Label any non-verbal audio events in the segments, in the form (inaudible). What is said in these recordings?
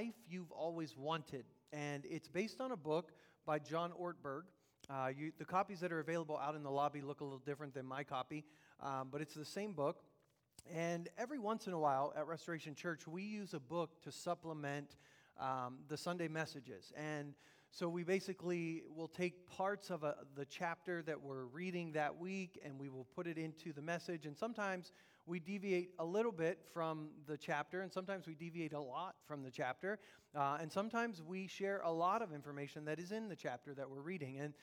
Life You've Always Wanted. And it's based on a book by John Ortberg. Uh, you, the copies that are available out in the lobby look a little different than my copy, um, but it's the same book. And every once in a while at Restoration Church, we use a book to supplement um, the Sunday messages. And so we basically will take parts of a, the chapter that we're reading that week and we will put it into the message. And sometimes we deviate a little bit from the chapter, and sometimes we deviate a lot from the chapter. Uh, and sometimes we share a lot of information that is in the chapter that we're reading. And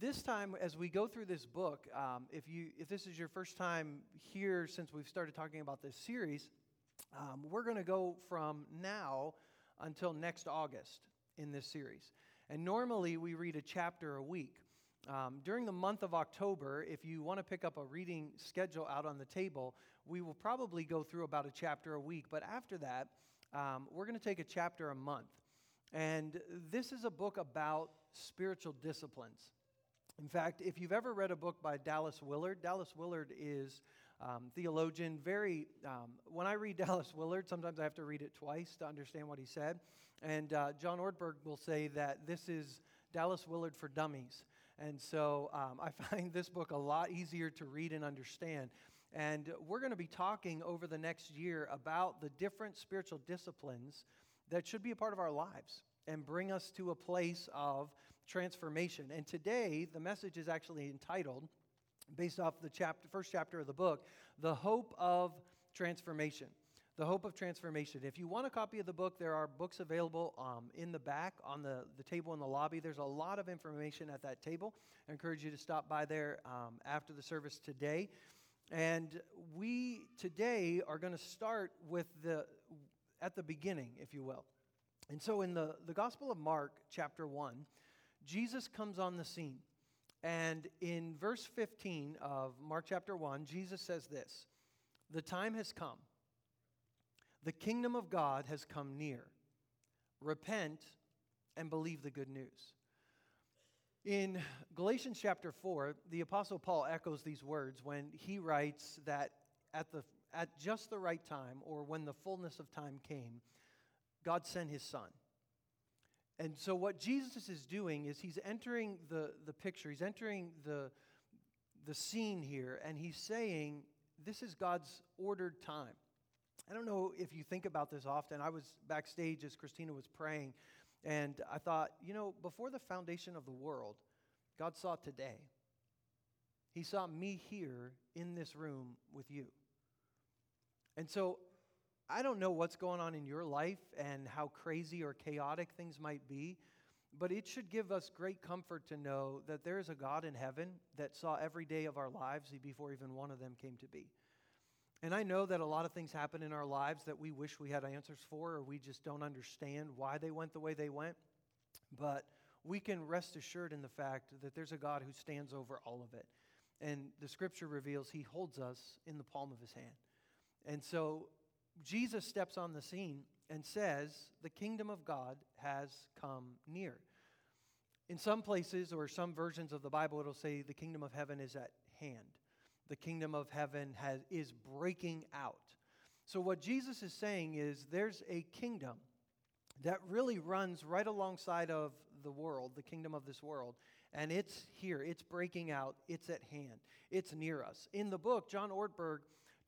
this time, as we go through this book, um, if, you, if this is your first time here since we've started talking about this series, um, we're going to go from now until next August in this series. And normally we read a chapter a week. Um, during the month of October, if you want to pick up a reading schedule out on the table, we will probably go through about a chapter a week. But after that, um, we're going to take a chapter a month. And this is a book about spiritual disciplines. In fact, if you've ever read a book by Dallas Willard, Dallas Willard is um, theologian. Very, um, when I read (laughs) Dallas Willard, sometimes I have to read it twice to understand what he said. And uh, John Ortberg will say that this is Dallas Willard for dummies. And so um, I (laughs) find this book a lot easier to read and understand. And we're going to be talking over the next year about the different spiritual disciplines that should be a part of our lives and bring us to a place of transformation. And today, the message is actually entitled, based off the chapter, first chapter of the book, The Hope of Transformation. The Hope of Transformation. If you want a copy of the book, there are books available um, in the back on the, the table in the lobby. There's a lot of information at that table. I encourage you to stop by there um, after the service today. And we today are going to start with the at the beginning, if you will. And so in the, the Gospel of Mark, chapter 1, Jesus comes on the scene. And in verse 15 of Mark chapter 1, Jesus says this The time has come. The kingdom of God has come near. Repent and believe the good news. In Galatians chapter 4, the Apostle Paul echoes these words when he writes that at, the, at just the right time, or when the fullness of time came, God sent his Son. And so, what Jesus is doing is he's entering the, the picture, he's entering the, the scene here, and he's saying, This is God's ordered time. I don't know if you think about this often. I was backstage as Christina was praying, and I thought, you know, before the foundation of the world, God saw today. He saw me here in this room with you. And so I don't know what's going on in your life and how crazy or chaotic things might be, but it should give us great comfort to know that there is a God in heaven that saw every day of our lives before even one of them came to be. And I know that a lot of things happen in our lives that we wish we had answers for, or we just don't understand why they went the way they went. But we can rest assured in the fact that there's a God who stands over all of it. And the scripture reveals he holds us in the palm of his hand. And so Jesus steps on the scene and says, The kingdom of God has come near. In some places or some versions of the Bible, it'll say, The kingdom of heaven is at hand the kingdom of heaven has, is breaking out. So, what Jesus is saying is there's a kingdom that really runs right alongside of the world, the kingdom of this world. And it's here, it's breaking out, it's at hand, it's near us. In the book, John Ortberg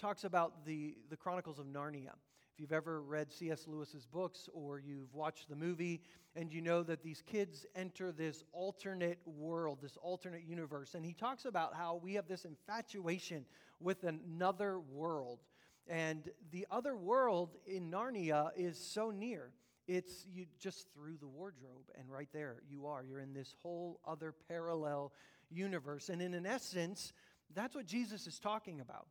talks about the, the Chronicles of Narnia. If you've ever read C.S. Lewis's books or you've watched the movie and you know that these kids enter this alternate world, this alternate universe, and he talks about how we have this infatuation with another world. And the other world in Narnia is so near. It's you just through the wardrobe, and right there you are. You're in this whole other parallel universe. And in an essence, that's what Jesus is talking about.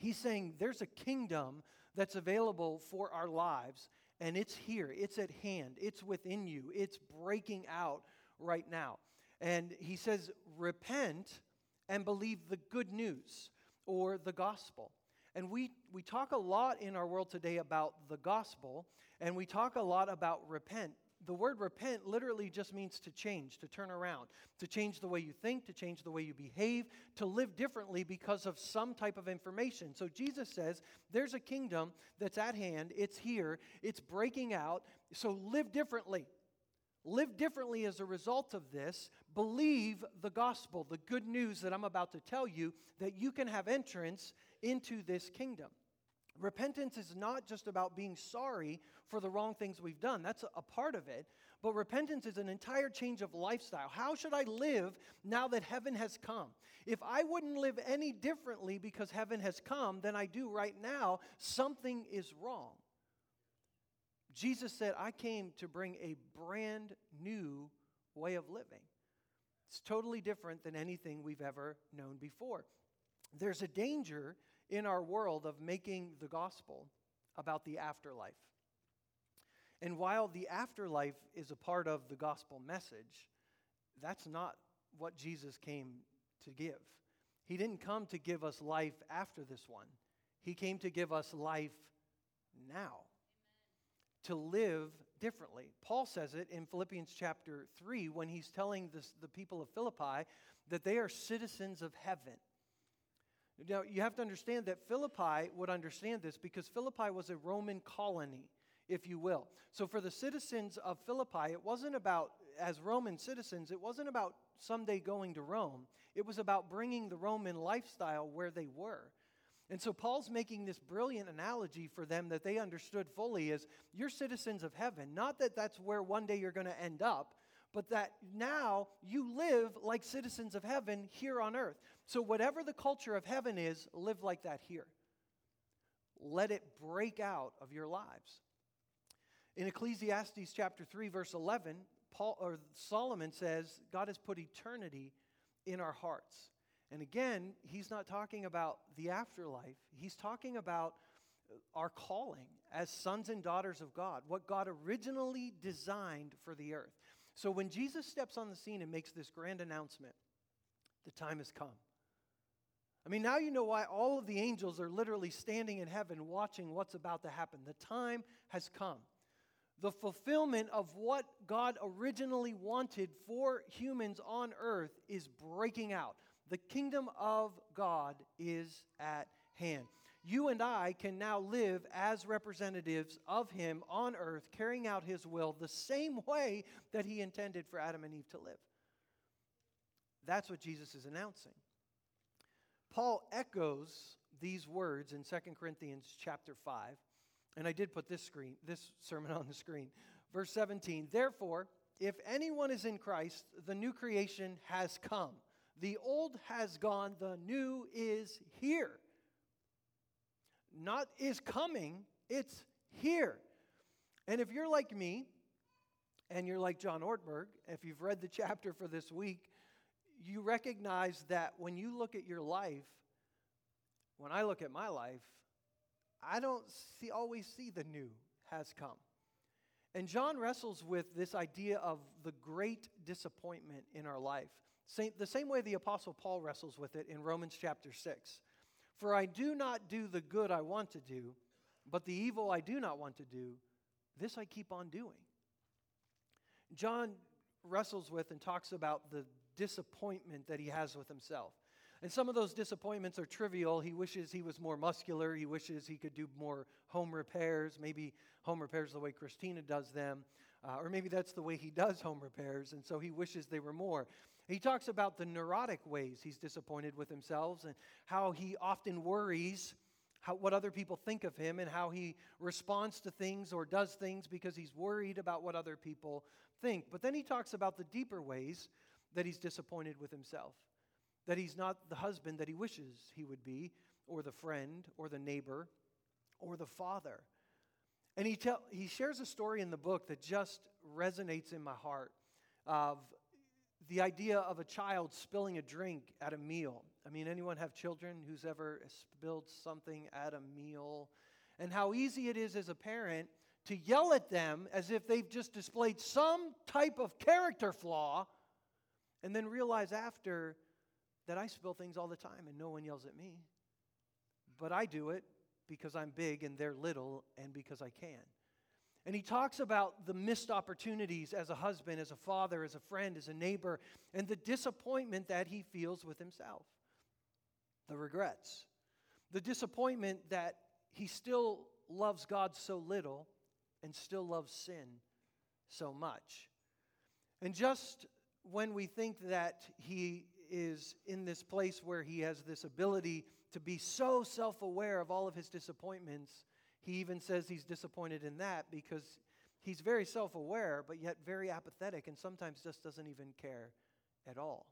He's saying there's a kingdom that's available for our lives, and it's here, it's at hand, it's within you, it's breaking out right now. And he says, repent and believe the good news or the gospel. And we, we talk a lot in our world today about the gospel, and we talk a lot about repent. The word repent literally just means to change, to turn around, to change the way you think, to change the way you behave, to live differently because of some type of information. So Jesus says there's a kingdom that's at hand, it's here, it's breaking out, so live differently. Live differently as a result of this. Believe the gospel, the good news that I'm about to tell you, that you can have entrance into this kingdom. Repentance is not just about being sorry for the wrong things we've done. That's a part of it. But repentance is an entire change of lifestyle. How should I live now that heaven has come? If I wouldn't live any differently because heaven has come than I do right now, something is wrong. Jesus said, I came to bring a brand new way of living. It's totally different than anything we've ever known before. There's a danger in our world of making the gospel about the afterlife. And while the afterlife is a part of the gospel message, that's not what Jesus came to give. He didn't come to give us life after this one, He came to give us life now, to live differently. Paul says it in Philippians chapter 3 when he's telling this, the people of Philippi that they are citizens of heaven. Now, you have to understand that Philippi would understand this because Philippi was a Roman colony, if you will. So, for the citizens of Philippi, it wasn't about, as Roman citizens, it wasn't about someday going to Rome. It was about bringing the Roman lifestyle where they were. And so, Paul's making this brilliant analogy for them that they understood fully is you're citizens of heaven. Not that that's where one day you're going to end up, but that now you live like citizens of heaven here on earth. So, whatever the culture of heaven is, live like that here. Let it break out of your lives. In Ecclesiastes chapter 3, verse 11, Paul, or Solomon says, God has put eternity in our hearts. And again, he's not talking about the afterlife, he's talking about our calling as sons and daughters of God, what God originally designed for the earth. So when Jesus steps on the scene and makes this grand announcement, the time has come. I mean, now you know why all of the angels are literally standing in heaven watching what's about to happen. The time has come. The fulfillment of what God originally wanted for humans on earth is breaking out. The kingdom of God is at hand you and I can now live as representatives of Him on earth, carrying out His will the same way that He intended for Adam and Eve to live. That's what Jesus is announcing. Paul echoes these words in 2 Corinthians chapter 5. And I did put this screen, this sermon (laughs) on the screen. Verse 17, therefore, if anyone is in Christ, the new creation has come. The old has gone, the new is here not is coming, it's here. And if you're like me, and you're like John Ortberg, if you've read the chapter for this week, you recognize that when you look at your life, when I look at my life, I don't see, always see the new has come. And John wrestles with this idea of the great disappointment in our life. Same, the same way the Apostle Paul wrestles with it in Romans chapter 6. For I do not do the good I want to do, but the evil I do not want to do, this I keep on doing. John wrestles with and talks about the disappointment that he has with himself. And some of those disappointments are trivial. He wishes he was more muscular. He wishes he could do more home repairs, maybe home repairs the way Christina does them. Uh, or maybe that's the way he does home repairs, and so he wishes they were more. He talks about the neurotic ways he's disappointed with himself and how he often worries how, what other people think of him and how he responds to things or does things because he's worried about what other people think. But then he talks about the deeper ways that he's disappointed with himself, that he's not the husband that he wishes he would be, or the friend, or the neighbor, or the father. And he, tell, he shares a story in the book that just resonates in my heart of the idea of a child spilling a drink at a meal. I mean, anyone have children who's ever spilled something at a meal? And how easy it is as a parent to yell at them as if they've just displayed some type of character flaw and then realize after that I spill things all the time and no one yells at me. But I do it because I'm big and they're little and because I can. And he talks about the missed opportunities as a husband, as a father, as a friend, as a neighbor, and the disappointment that he feels with himself, the regrets, the disappointment that he still loves God so little and still loves sin so much. And just when we think that he is in this place where he has this ability to be so self aware of all of his disappointments, he even says he's disappointed in that because he's very self aware, but yet very apathetic and sometimes just doesn't even care at all.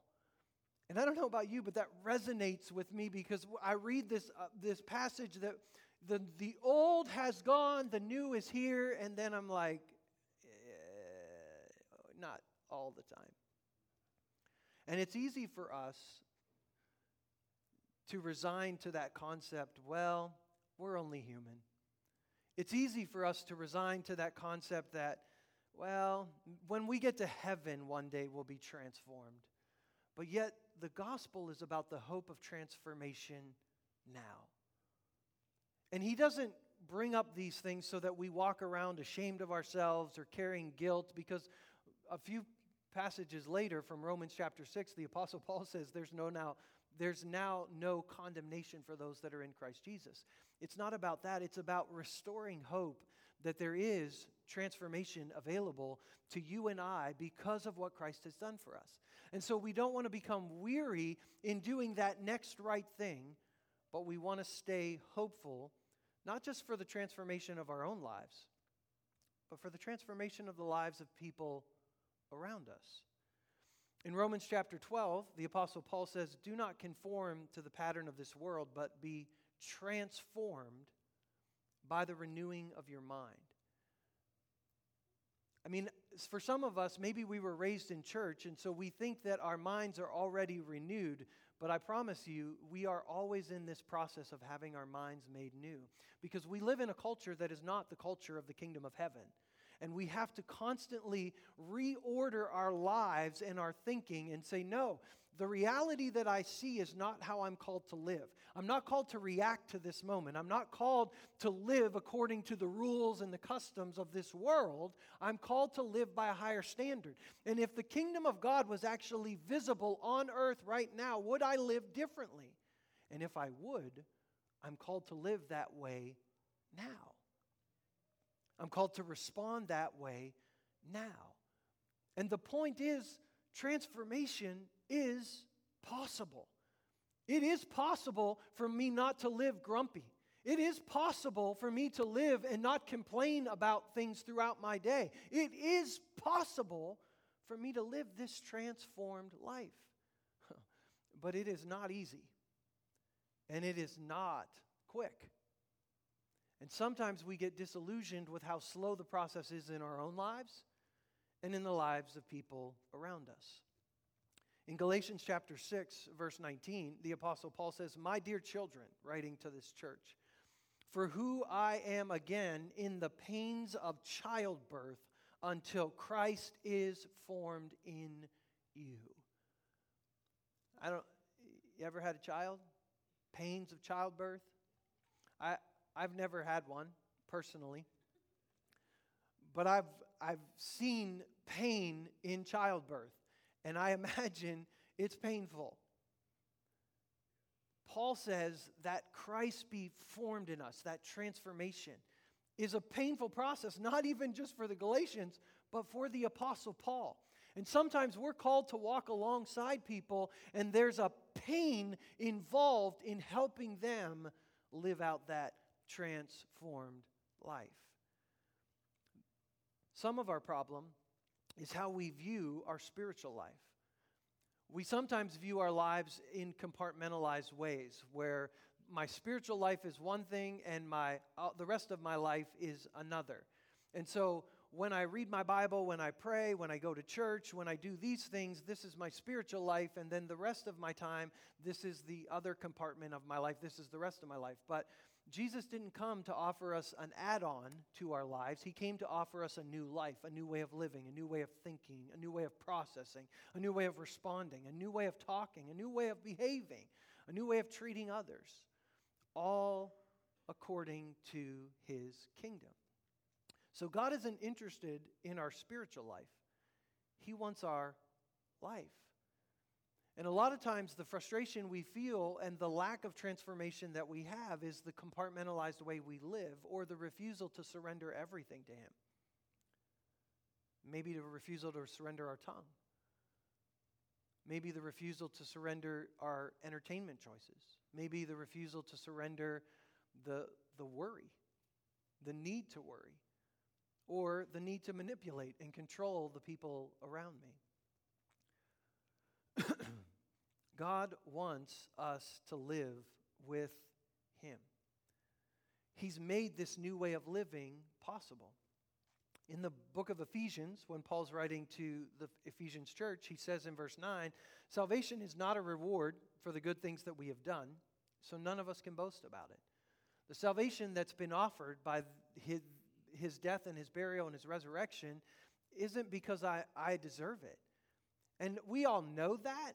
And I don't know about you, but that resonates with me because I read this, uh, this passage that the, the old has gone, the new is here, and then I'm like, eh, not all the time. And it's easy for us to resign to that concept well, we're only human. It's easy for us to resign to that concept that, well, when we get to heaven one day, we'll be transformed. But yet, the gospel is about the hope of transformation now. And he doesn't bring up these things so that we walk around ashamed of ourselves or carrying guilt, because a few passages later from Romans chapter 6, the Apostle (laughs) Paul says there's no now. There's now no condemnation for those that are in Christ Jesus. It's not about that. It's about restoring hope that there is transformation available to you and I because of what Christ has done for us. And so we don't want to become weary in doing that next right thing, but we want to stay hopeful, not just for the transformation of our own lives, but for the transformation of the lives of people around us. In Romans chapter 12, the Apostle Paul says, Do not conform to the pattern of this world, but be transformed by the renewing of your mind. I mean, for some of us, maybe we were raised in church, and so we think that our minds are already renewed. But I promise you, we are always in this process of having our minds made new because we live in a culture that is not the culture of the kingdom of heaven. And we have to constantly reorder our lives and our thinking and say, no, the reality that I see is not how I'm called to live. I'm not called to react to this moment. I'm not called to live according to the rules and the customs of this world. I'm called to live by a higher standard. And if the kingdom of God was actually visible on earth right now, would I live differently? And if I would, I'm called to live that way now. I'm called to respond that way now. And the point is, transformation is possible. It is possible for me not to live grumpy. It is possible for me to live and not complain about things throughout my day. It is possible for me to live this transformed life. (laughs) But it is not easy. And it is not quick. And sometimes we get disillusioned with how slow the process is in our own lives and in the lives of people around us. In Galatians chapter 6, verse 19, the Apostle Paul says, My dear children, writing to this church, for who I am again in the pains of childbirth until Christ is formed in you. I don't, you ever had a child? Pains of childbirth? I, I've never had one personally, but I've, I've seen pain in childbirth, and I (laughs) imagine it's painful. Paul says that Christ be formed in us, that transformation is a painful process, not even just for the Galatians, but for the Apostle Paul. And sometimes we're called to walk alongside people, and there's a pain involved in helping them live out that transformed life. Some of our problem is how we view our spiritual life. We sometimes view our lives in compartmentalized ways where my spiritual life is one thing and my, uh, the rest of my life is another. And so when I read my Bible, when I pray, when I go to church, when I do these things, this is my spiritual life. And then the rest of my time, this is the other compartment of my life. This is the rest of my life. But Jesus didn't come to offer us an add on to our lives. He came to offer us a new life, a new way of living, a new way of thinking, a new way of processing, a new way of responding, a new way of talking, a new way of behaving, a new way of treating others, all according to his kingdom. So God isn't interested in our spiritual life, He wants our life. And a lot of times, the frustration we feel and the lack of transformation that we have is the compartmentalized way we live or the refusal to surrender everything to Him. Maybe the refusal to surrender our tongue. Maybe the refusal to surrender our entertainment choices. Maybe the refusal to surrender the, the worry, the need to worry, or the need to manipulate and control the people around me. God wants us to live with Him. He's made this new way of living possible. In the book of Ephesians, when Paul's writing to the Ephesians church, he says in verse 9 Salvation is not a reward for the good things that we have done, so none of us can boast about it. The salvation that's been offered by his, his death and his burial and his resurrection isn't because I, I deserve it. And we all know that,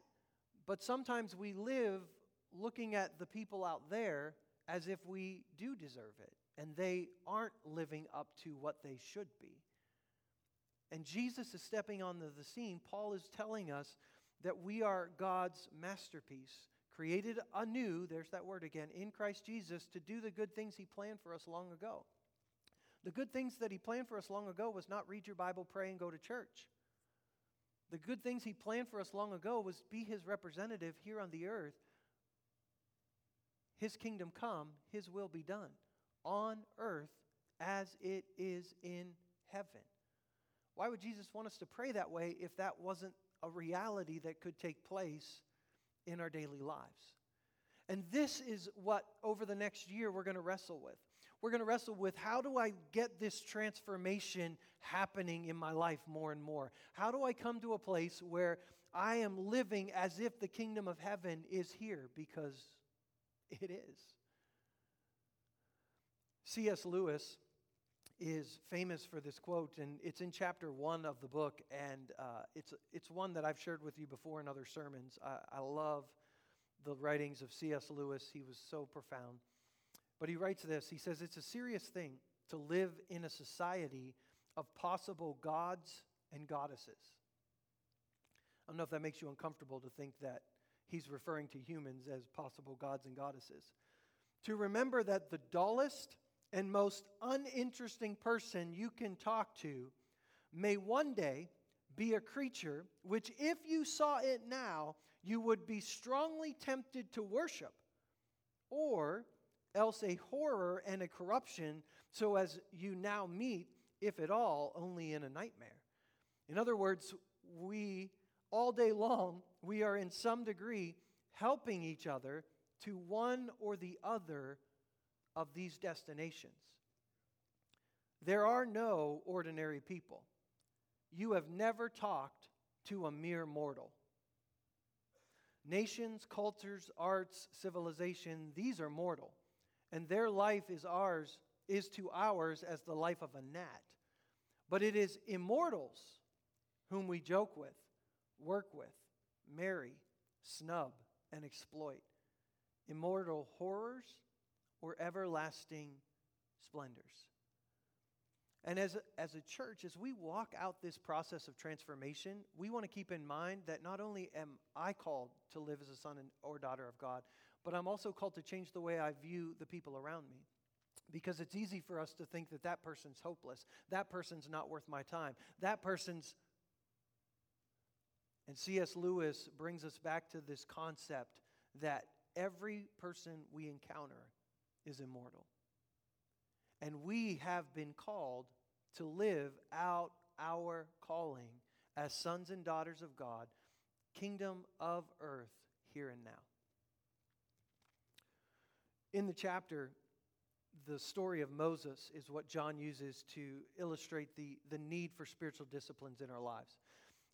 but sometimes we live looking at the people out there as if we do deserve it, and they aren't living up to what they should be. And Jesus is stepping on the, the scene. Paul is telling us that we are God's masterpiece, created anew, there's that word again, in Christ Jesus to do the good things he planned for us long ago. The good things that he planned for us long ago was not read your Bible, pray, and go to church. The good things he planned for us long ago was be his representative here on the earth. His kingdom come, his will be done on earth as it is in heaven. Why would Jesus want us to pray that way if that wasn't a reality that could take place in our daily lives? And this is what over the next year we're going to wrestle with we're going to wrestle with how do I get this transformation happening in my life more and more? How do I come to a place where I am living as if the kingdom of heaven is here because it is? C.S. Lewis is famous for this quote, and it's in chapter one of the book, and uh, it's, it's one that I've shared with you before in other sermons. I, I love the writings of C.S. Lewis, he was so profound. But he writes this he says, It's a serious thing to live in a society of possible gods and goddesses. I don't know if that makes you uncomfortable to think that he's referring to humans as possible gods and goddesses. To remember that the dullest and most uninteresting person you can talk to may one day be a creature which, if you saw it now, you would be strongly tempted to worship, or else a horror and a corruption, so as you now meet, if at all, only in a nightmare. In other words, we, all day long, we are in some degree helping each other to one or the other of these destinations. There are no ordinary people. You have never talked to a mere mortal. Nations, cultures, arts, civilization, these are mortal and their life is ours is to ours as the life of a gnat. But it is immortals whom we joke with, work with, marry, snub, and exploit. Immortal horrors or everlasting splendors. And as a, as a church, as we walk out this process of transformation, we want to keep in mind that not only am I called to live as a son and, or daughter of God, but I'm also called to change the way I view the people around me. Because it's easy for us to think that that person's hopeless, that person's not worth my time, that person's. And C.S. Lewis brings us back to this concept that every person we encounter is immortal. And we have been called to live out our calling as sons and daughters of God, kingdom of earth, here and now. In the chapter, the story of Moses is what John uses to illustrate the, the need for spiritual disciplines in our lives.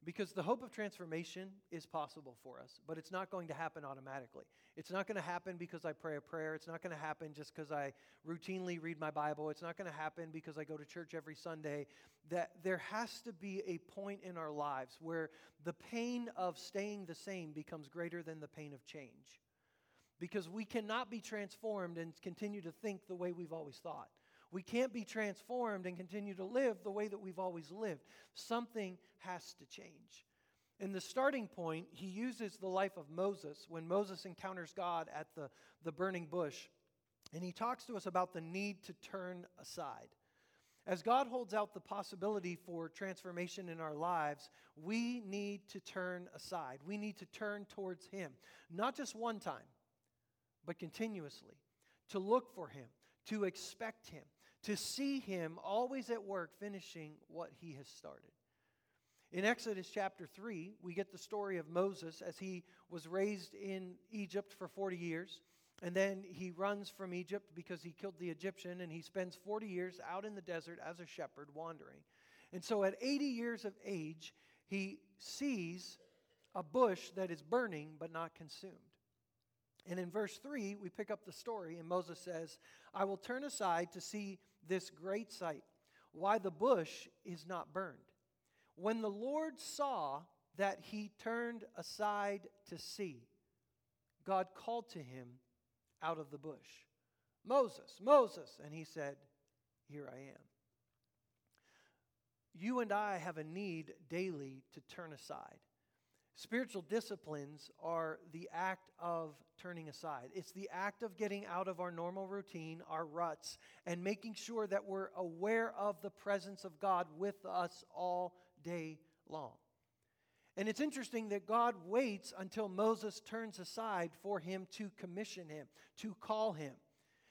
Because the hope of transformation is possible for us, but it's not going to happen automatically. It's not going to happen because I pray a prayer. It's not going to happen just because I routinely read my Bible. It's not going to happen because I go to church every Sunday. That there has to be a point in our lives where the pain of staying the same becomes greater than the pain of change because we cannot be transformed and continue to think the way we've always thought. We can't be transformed and continue to live the way that we've always lived. Something has to change. In the starting point, he uses the life of Moses when Moses encounters God at the, the burning bush. And he talks to us about the need to turn aside. As God holds out the possibility for transformation in our lives, we need to turn aside. We need to turn towards Him, not just one time, but continuously, to look for Him, to expect Him, to see Him always at work finishing what He has started. In Exodus chapter 3, we get the story of Moses as he was raised in Egypt for 40 years. And then he runs from Egypt because he killed the Egyptian, and he spends 40 years out in the desert as a shepherd wandering. And so at 80 years of age, he sees a bush that is burning but not consumed. And in verse 3, we pick up the story, and Moses says, I will turn aside to see this great sight, why the bush is not burned. When the Lord saw that he turned aside to see, God called to him out of the bush. Moses, Moses. And he said, Here I am. You and I have a need daily to turn aside. Spiritual disciplines are the act of turning aside. It's the act of getting out of our normal routine, our ruts, and making sure that we're aware of the presence of God with us all day long. And it's interesting that God waits until Moses turns aside for him to commission him, to call him.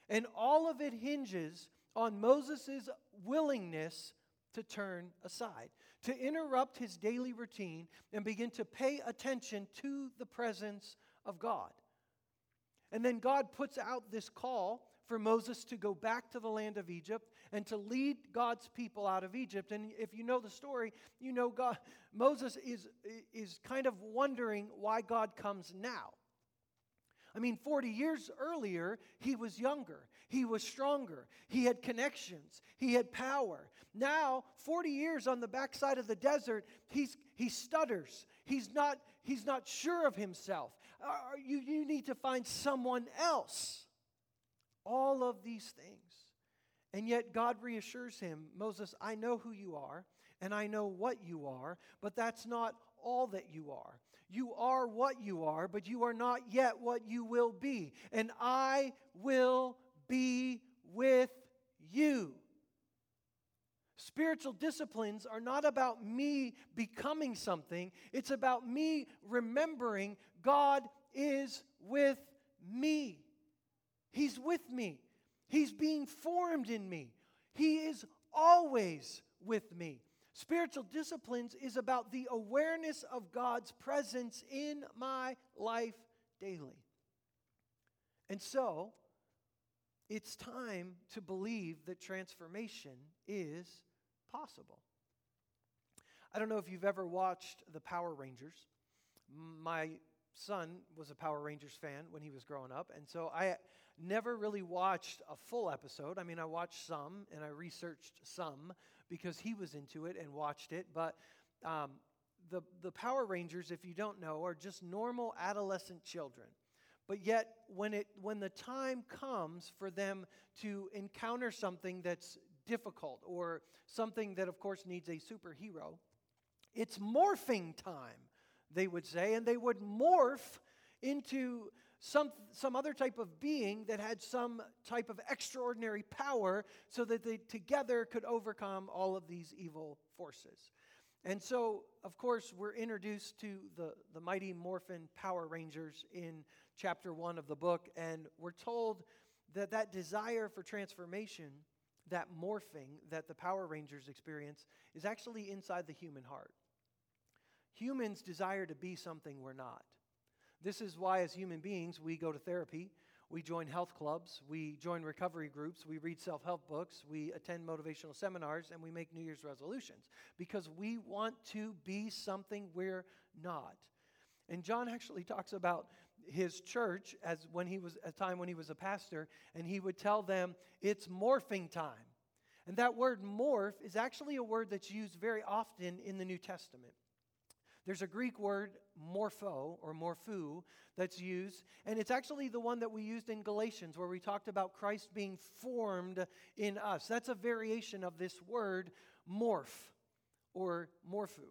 And all of it hinges on Moses' willingness to turn aside, to interrupt his daily routine and begin to pay attention to the presence of God. And then God puts out this call for Moses to go back to the land of Egypt and to lead God's people out of Egypt. And if you know the story, you know God, Moses is, is kind of wondering why God comes now. I mean, 40 years earlier, he was younger, he was stronger, he had connections, he had power. Now, 40 years on the backside of the desert, he's, he stutters. He's not, he's not sure of himself. Uh, you, you need to find someone else. All of these things. And yet God reassures him Moses, I know who you are, and I know what you are, but that's not all that you are. You are what you are, but you are not yet what you will be. And I will be with you. Spiritual disciplines are not about me becoming something, it's about me remembering God is with me. He's with me. He's being formed in me. He is always with me. Spiritual disciplines is about the awareness of God's presence in my life daily. And so, it's time to believe that transformation is possible. I don't know if you've ever watched the Power Rangers. My son was a Power Rangers fan when he was growing up, and so I never really watched a full episode. I mean, I watched some and I researched some because he was into it and watched it. But um, the, the Power Rangers, if you don't know, are just normal adolescent children. But yet, when, it, when the time comes for them to encounter something that's difficult or something that, of course, needs a superhero, it's morphing time, they would say, and they would morph into some, some other type of being that had some type of extraordinary power so that they together could overcome all of these evil forces. And so, of course, we're introduced to the, the mighty Morphin Power Rangers in chapter one of the book, and we're told that that desire for transformation, that morphing that the Power Rangers experience, is actually inside the human heart. Humans desire to be something we're not. This is why, as human beings, we go to therapy, we join health clubs, we join recovery groups, we read self help books, we attend motivational seminars, and we make New Year's resolutions because we want to be something we're not. And John actually talks about his church as when he was a time when he was a pastor, and he would tell them it's morphing time. And that word morph is actually a word that's used very often in the New Testament. There's a Greek word, morpho or morphu, that's used, and it's actually the one that we used in Galatians where we talked about Christ being formed in us. That's a variation of this word, morph or morphu.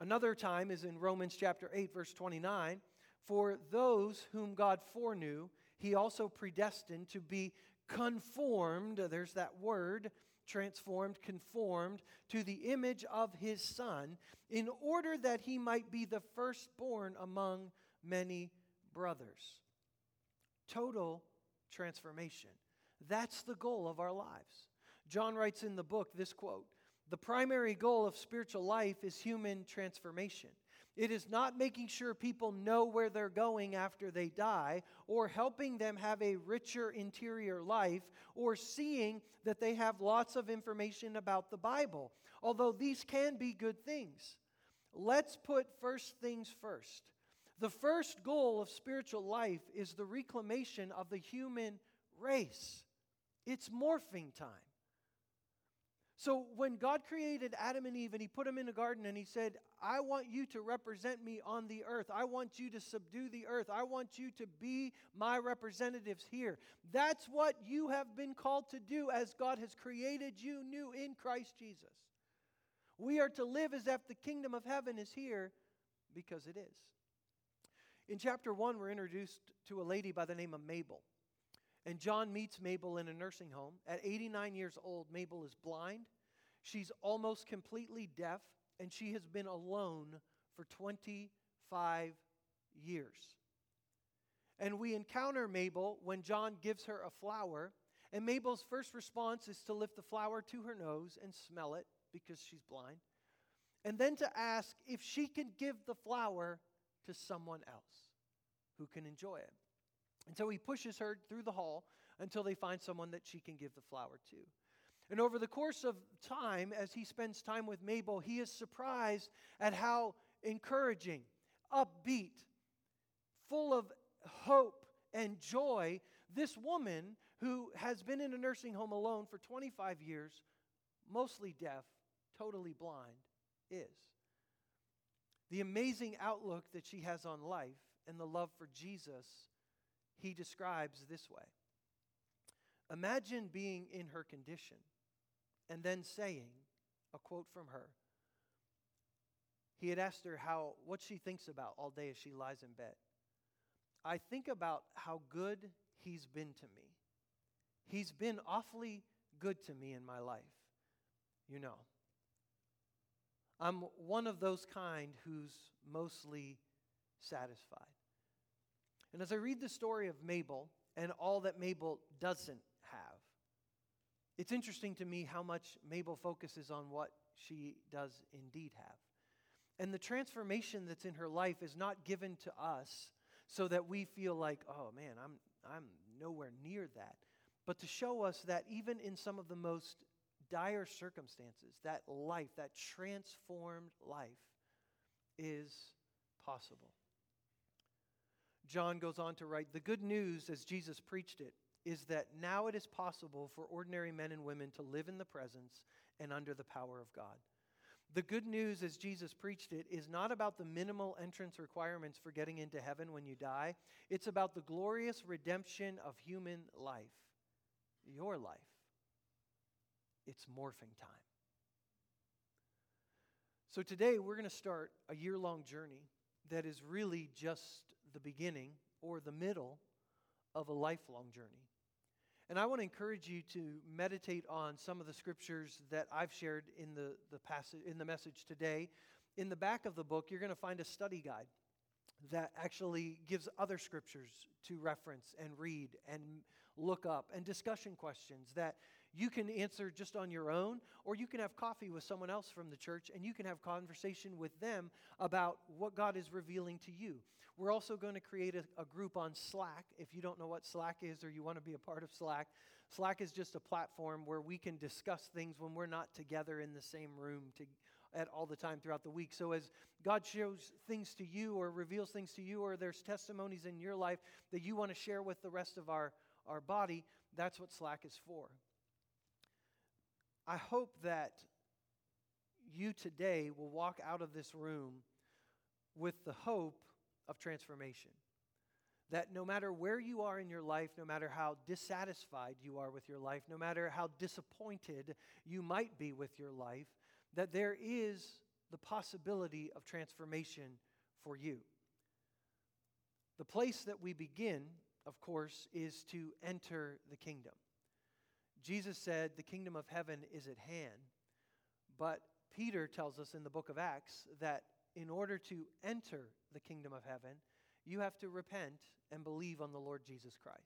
Another time is in Romans chapter 8, verse 29. For those whom God foreknew, he also predestined to be conformed, there's that word, transformed, conformed to the image of his Son, in order that he might be the firstborn among many brothers. Total transformation. That's the goal of our lives. John writes in the book this quote The primary goal of spiritual life is human transformation. It is not making sure people know where they're going after they die, or helping them have a richer interior life, or seeing that they have lots of information about the Bible, although these can be good things. Let's put first things first. The first goal of spiritual life is the reclamation of the human race. It's morphing time. So when God created Adam and Eve and he put them in a garden and he said, I want you to represent me on the earth. I want you to subdue the earth. I want you to be my representatives here. That's what you have been called to do as God has created you new in Christ Jesus. We are to live as if the kingdom of heaven is here because it is. In chapter 1, we're introduced to a lady by the name of Mabel. And John meets Mabel in a nursing home. At 89 years old, Mabel is blind. She's almost completely deaf, and she has been alone for 25 years. And we encounter Mabel when John gives her a flower. And Mabel's first response is to lift the flower to her nose and smell it because she's blind. And then to ask if she can give the flower to someone else who can enjoy it. And so he pushes her through the hall until they find someone that she can give the flower to. And over the course of time, as he spends time with Mabel, he is surprised at how encouraging, upbeat, full of hope and joy this woman who has been in a nursing home alone for 25 years, mostly deaf, totally blind, is. The amazing outlook that she has on life and the love for Jesus he describes this way Imagine being in her condition and then saying, a quote from her. He had asked her how what she thinks about all day as she lies in bed. I think about how good he's been to me. He's been awfully good to me in my life. You know. I'm one of those kind who's mostly satisfied. And as I read the story of Mabel and all that Mabel doesn't have, it's interesting to me how much Mabel focuses on what she does indeed have. And the transformation that's in her life is not given to us so that we feel like, oh man, I'm, I'm nowhere near that. But to show us that even in some of the most dire circumstances, that life, that transformed life, is possible. John goes on to write The good news, as Jesus preached it, is that now it is possible for ordinary men and women to live in the presence and under the power of God. The good news, as Jesus preached it, is not about the minimal entrance requirements for getting into heaven when you die. It's about the glorious redemption of human life, your life. It's morphing time. So today we're going to start a year long journey that is really just the beginning or the middle of a lifelong journey. And I want to encourage you to meditate on some of the scriptures that I've shared in the, the passage in the message today. In the back of the book, you're going to find a study guide that actually gives other scriptures to reference and read and look up and discussion questions that you can answer just on your own, or you can have coffee with someone else from the church and you can have conversation with them about what God is revealing to you. We're also going to create a, a, group on Slack. If you don't know what Slack is or you want to be a part of Slack, Slack is just a platform where we can discuss things when we're not together in the same room to, at all the time throughout the week. So as God shows things to you or reveals things to you or there's testimonies in your life that you want to share with the rest of our, our body, that's what Slack is for. I hope that you today will walk out of this room with the hope of transformation. That no matter where you are in your life, no matter how dissatisfied you are with your life, no matter how disappointed you might be with your life, that there is the possibility of transformation for you. The place that we begin, of course, is to enter the kingdom. Jesus said, The kingdom of heaven is at hand. But Peter tells us in the book of Acts that in order to enter the kingdom of heaven, you have to repent and believe on the Lord Jesus Christ.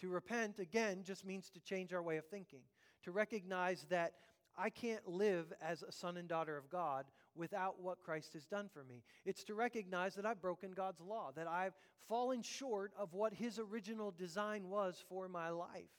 To repent, again, just means to change our way of thinking, to recognize that I can't live as a son and daughter of God without what Christ has done for me. It's to recognize that I've broken God's law, that I've fallen short of what His original design was for my life.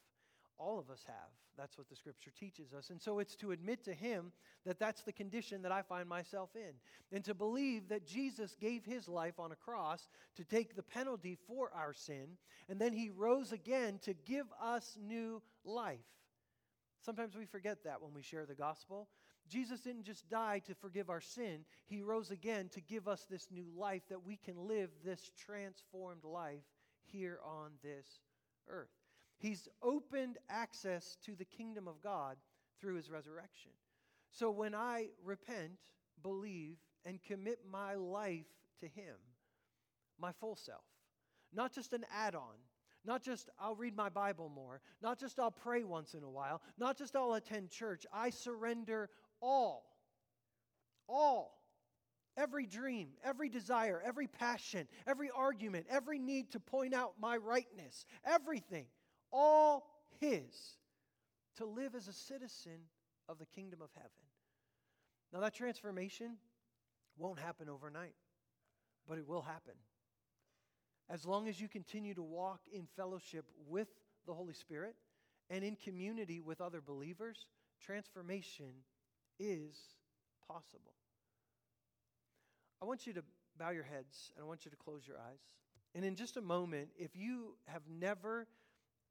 All of us have. That's what the scripture teaches us. And so it's to admit to Him that that's the condition that I find myself in. And to believe that Jesus gave His life on a cross to take the penalty for our sin. And then He rose again to give us new life. Sometimes we forget that when we share the gospel. Jesus didn't just die to forgive our sin, He rose again to give us this new life that we can live this transformed life here on this earth. He's opened access to the kingdom of God through His resurrection. So when I repent, believe, and commit my life to Him, my full self, not just an add on, not just I'll read my Bible more, not just I'll pray once in a while, not just I'll attend church. I surrender all. All. Every dream, every desire, every passion, every argument, every need to point out my rightness, everything, all His, to live as a citizen of the kingdom of heaven. Now, that transformation won't happen overnight, but it will happen. As long as you continue to walk in fellowship with the Holy Spirit and in community with other believers, transformation is possible. I want you to bow your heads and I want you to close your eyes. And in just a moment, if you have never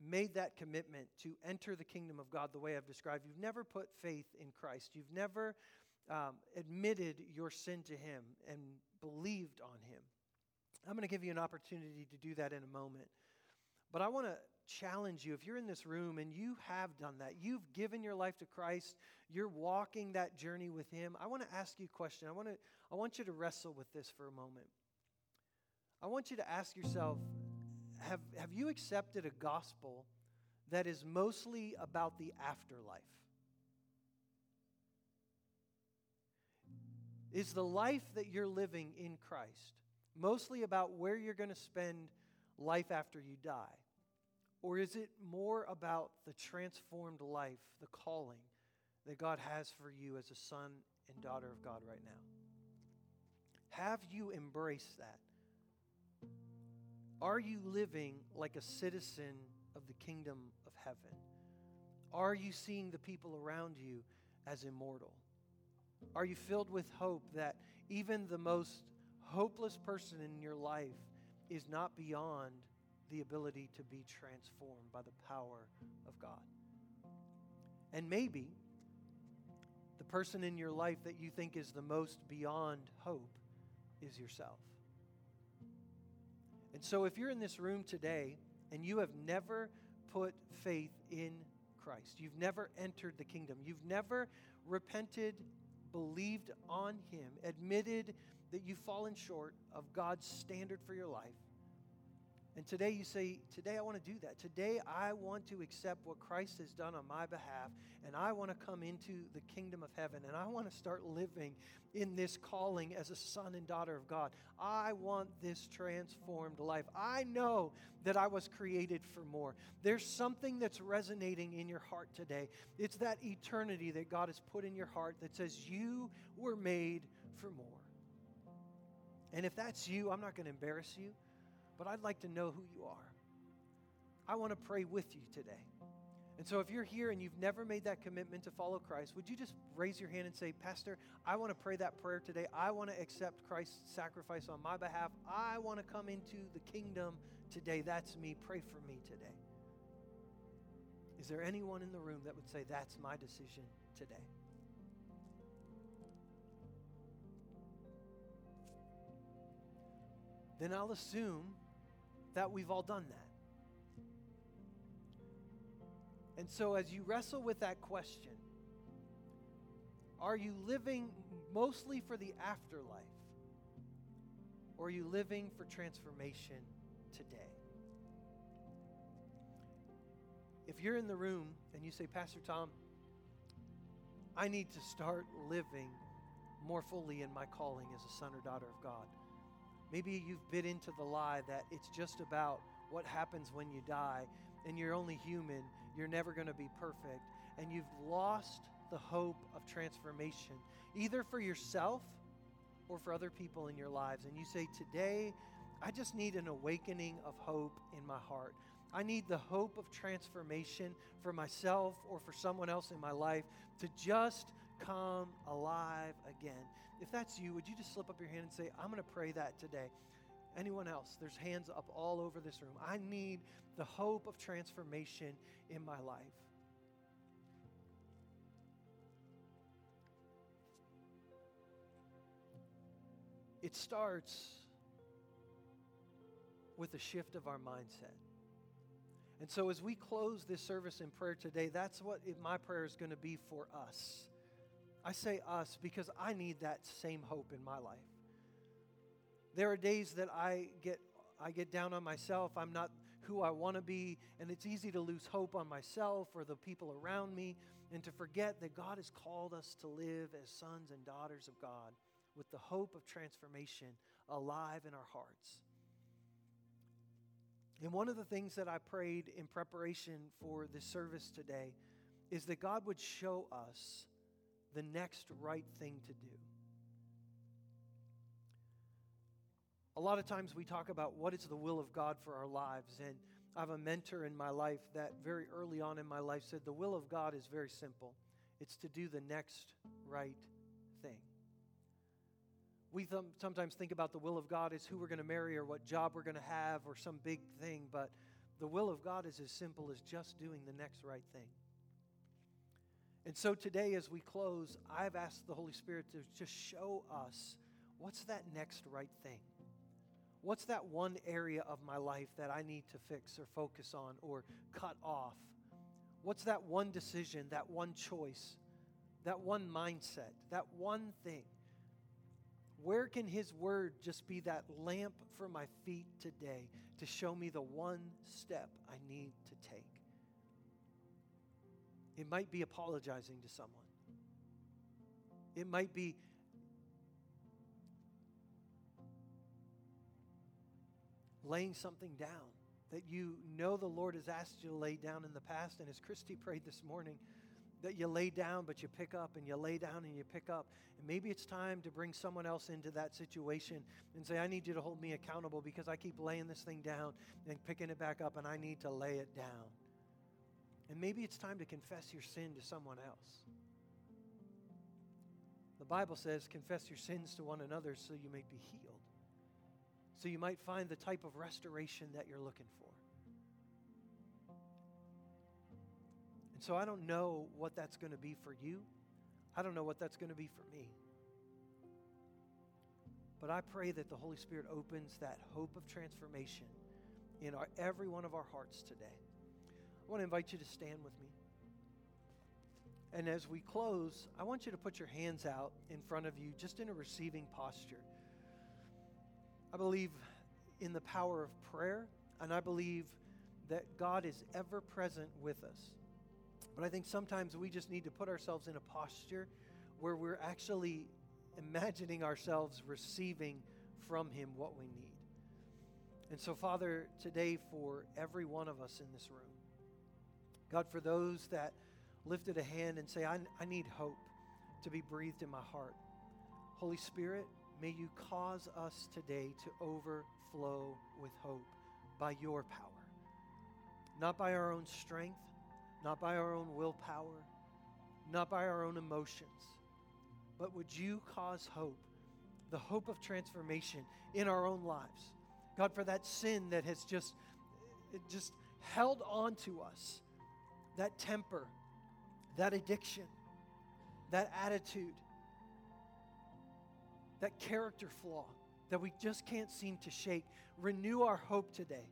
made that commitment to enter the kingdom of God the way I've described, you've never put faith in Christ, you've never um, admitted your sin to Him and believed on Him, I'm going to give you an opportunity to do that in a moment. But I want to challenge you if you're in this room and you have done that, you've given your life to Christ, you're walking that journey with Him. I want to ask you a question. I, want to, I want you to wrestle with this for a moment. I want you to ask yourself have, have you accepted a gospel that is mostly about the afterlife? Is the life that you're living in Christ mostly about where you're going to spend life after you die? Or is it more about the transformed life, the calling that God has for you as a son and daughter of God right now? Have you embraced that? Are you living like a citizen of the kingdom of heaven? Are you seeing the people around you as immortal? Are you filled with hope that even the most hopeless person in your life is not beyond the ability to be transformed by the power of God. And maybe the person in your life that you think is the most beyond hope is yourself. And so, if you're in this room today and you have never put faith in Christ, you've never entered the kingdom, you've never repented, believed on Him, admitted that you've fallen short of God's standard for your life. And today you say, Today I want to do that. Today I want to accept what Christ has done on my behalf, and I want to come into the kingdom of heaven, and I want to start living in this calling as a son and daughter of God. I want this transformed life. I know that I was created for more. There's something that's resonating in your heart today. It's that eternity that God has put in your heart that says, You were made for more. And if that's you, I'm not going to embarrass you, but I'd like to know who you are. I want to pray with you today. And so, if you're here and you've never made that commitment to follow Christ, would you just raise your hand and say, Pastor, I want to pray that prayer today. I want to accept Christ's sacrifice on my behalf. I want to come into the kingdom today. That's me. Pray for me today. Is there anyone in the room that would say, That's my decision today? then I'll assume that we've all done that. And so, as you wrestle with that question, are you living mostly for the afterlife? Or are you living for transformation today? If you're in the room and you say, Pastor Tom, I need to start living more fully in my calling as a son or daughter of God. Maybe you've bit into the lie that it's just about what happens when you die and you're only human, you're never going to be perfect, and you've lost the hope of transformation, either for yourself or for other people in your lives. And you say, Today, I just need an awakening of hope in my heart. I need the hope of transformation for myself or for someone else in my life to just come alive again. If that's you, would you just slip up your hand and say, I'm going to pray that today? Anyone else? There's hands up all over this room. I need the hope of transformation in my life. It starts with a shift of our mindset. And so, as we close this service in prayer today, that's what my prayer is going to be for us. I say us because I need that same hope in my life. There are days that I get, I get down on myself. I'm not who I want to be, and it's easy to lose hope on myself or the people around me and to forget that God has called us to live as sons and daughters of God with the hope of transformation alive in our hearts. And one of the things that I prayed in preparation for this service today is that God would show us the next right thing to do. A lot of times we talk about what is the will of God for our lives. And I have a mentor in my life that very early on in my life said, The will of God is very simple it's to do the next right thing. We th- sometimes think about the will of God as who we're going to marry or what job we're going to have or some big thing, but the will of God is as simple as just doing the next right thing. And so today, as we close, I've asked the Holy Spirit to just show us what's that next right thing? What's that one area of my life that I need to fix or focus on or cut off? What's that one decision, that one choice, that one mindset, that one thing? Where can His Word just be that lamp for my feet today to show me the one step I need to take? It might be apologizing to someone. It might be laying something down that you know the Lord has asked you to lay down in the past. And as Christy prayed this morning, that you lay down, but you pick up, and you lay down and you pick up. And maybe it's time to bring someone else into that situation and say, I need you to hold me accountable because I keep laying this thing down and picking it back up, and I need to lay it down. And maybe it's time to confess your sin to someone else. The Bible says, confess your sins to one another so you may be healed. So you might find the type of restoration that you're looking for. And so I don't know what that's going to be for you. I don't know what that's going to be for me. But I pray that the Holy Spirit opens that hope of transformation in our, every one of our hearts today. I want to invite you to stand with me. And as we close, I want you to put your hands out in front of you, just in a receiving posture. I believe in the power of prayer, and I believe that God is ever present with us. But I think sometimes we just need to put ourselves in a posture where we're actually imagining ourselves receiving from Him what we need. And so, Father, today for every one of us in this room, God, for those that lifted a hand and say, I, I need hope to be breathed in my heart, Holy Spirit, may you cause us today to overflow with hope by your power, not by our own strength not by our own willpower, not by our own emotions, but would you cause hope, the hope of transformation in our own lives? God, for that sin that has just, just held on to us, that temper, that addiction, that attitude, that character flaw. that we just can't seem to shake. Renew our hope today.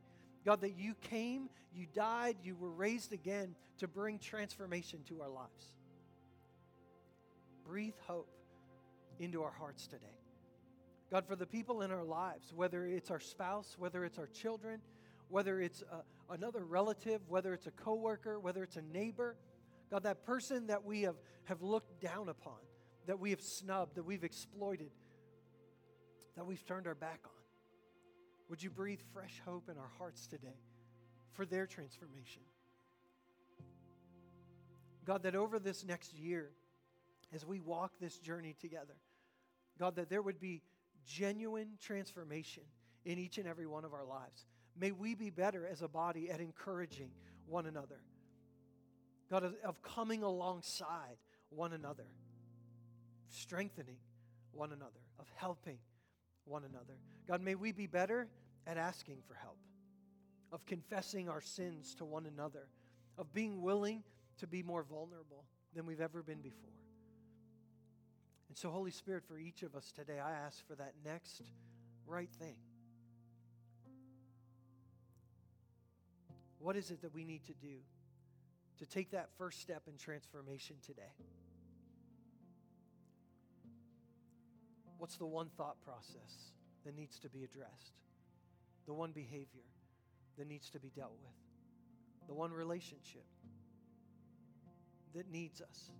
God, that you came, you died, you were raised again to bring transformation to our lives. Breathe hope into our hearts today. God, for the people in our lives, whether it's our spouse, whether it's our children, whether it's a, another relative, whether it's a coworker, whether it's a neighbor, God, that person that we have, have looked down upon, that we have snubbed, that we've exploited, that we've turned our back on. Would you breathe fresh hope in our hearts today for their transformation? God, that over this next year, as we walk this journey together, God, that there would be genuine transformation in each and every one of our lives. May we be better as a body at encouraging one another. God, of, of coming alongside one another, strengthening one another, of helping one another. God, may we be better at asking for help, of confessing our sins to one another, of being willing to be more vulnerable than we've ever been before. And so, Holy Spirit, for each of us today, I ask for that next right thing. What is it that we need to do to take that first step in transformation today? What's the one thought process that needs to be addressed? The one behavior that needs to be dealt with? The one relationship that needs us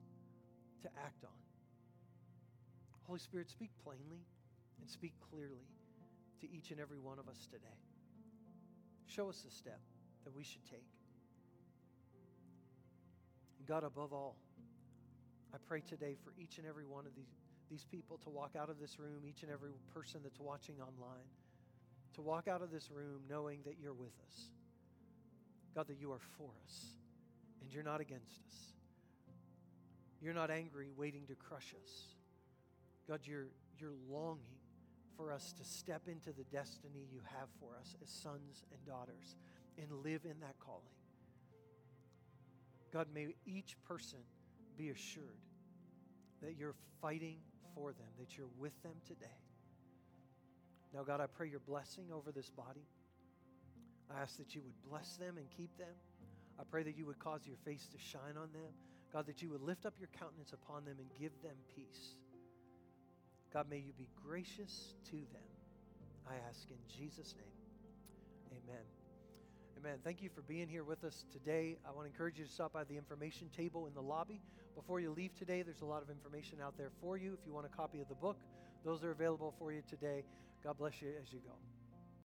to act on? Holy Spirit, speak plainly and speak clearly to each and every one of us today. Show us the step that we should take. God, above all, I pray today for each and every one of these, these people to walk out of this room, each and every person that's watching online, to walk out of this room knowing that you're with us. God, that you are for us and you're not against us. You're not angry, waiting to crush us. God, you're, you're longing for us to step into the destiny you have for us as sons and daughters and live in that calling. God, may each person be assured that you're fighting for them, that you're with them today. Now, God, I pray your blessing over this body. I ask that you would bless them and keep them. I pray that you would cause your face to shine on them. God, that you would lift up your countenance upon them and give them peace. God, may you be gracious to them. I ask in Jesus' name. Amen. Amen. Thank you for being here with us today. I want to encourage you to stop by the information table in the lobby. Before you leave today, there's a lot of information out there for you. If you want a copy of the book, those are available for you today. God bless you as you go.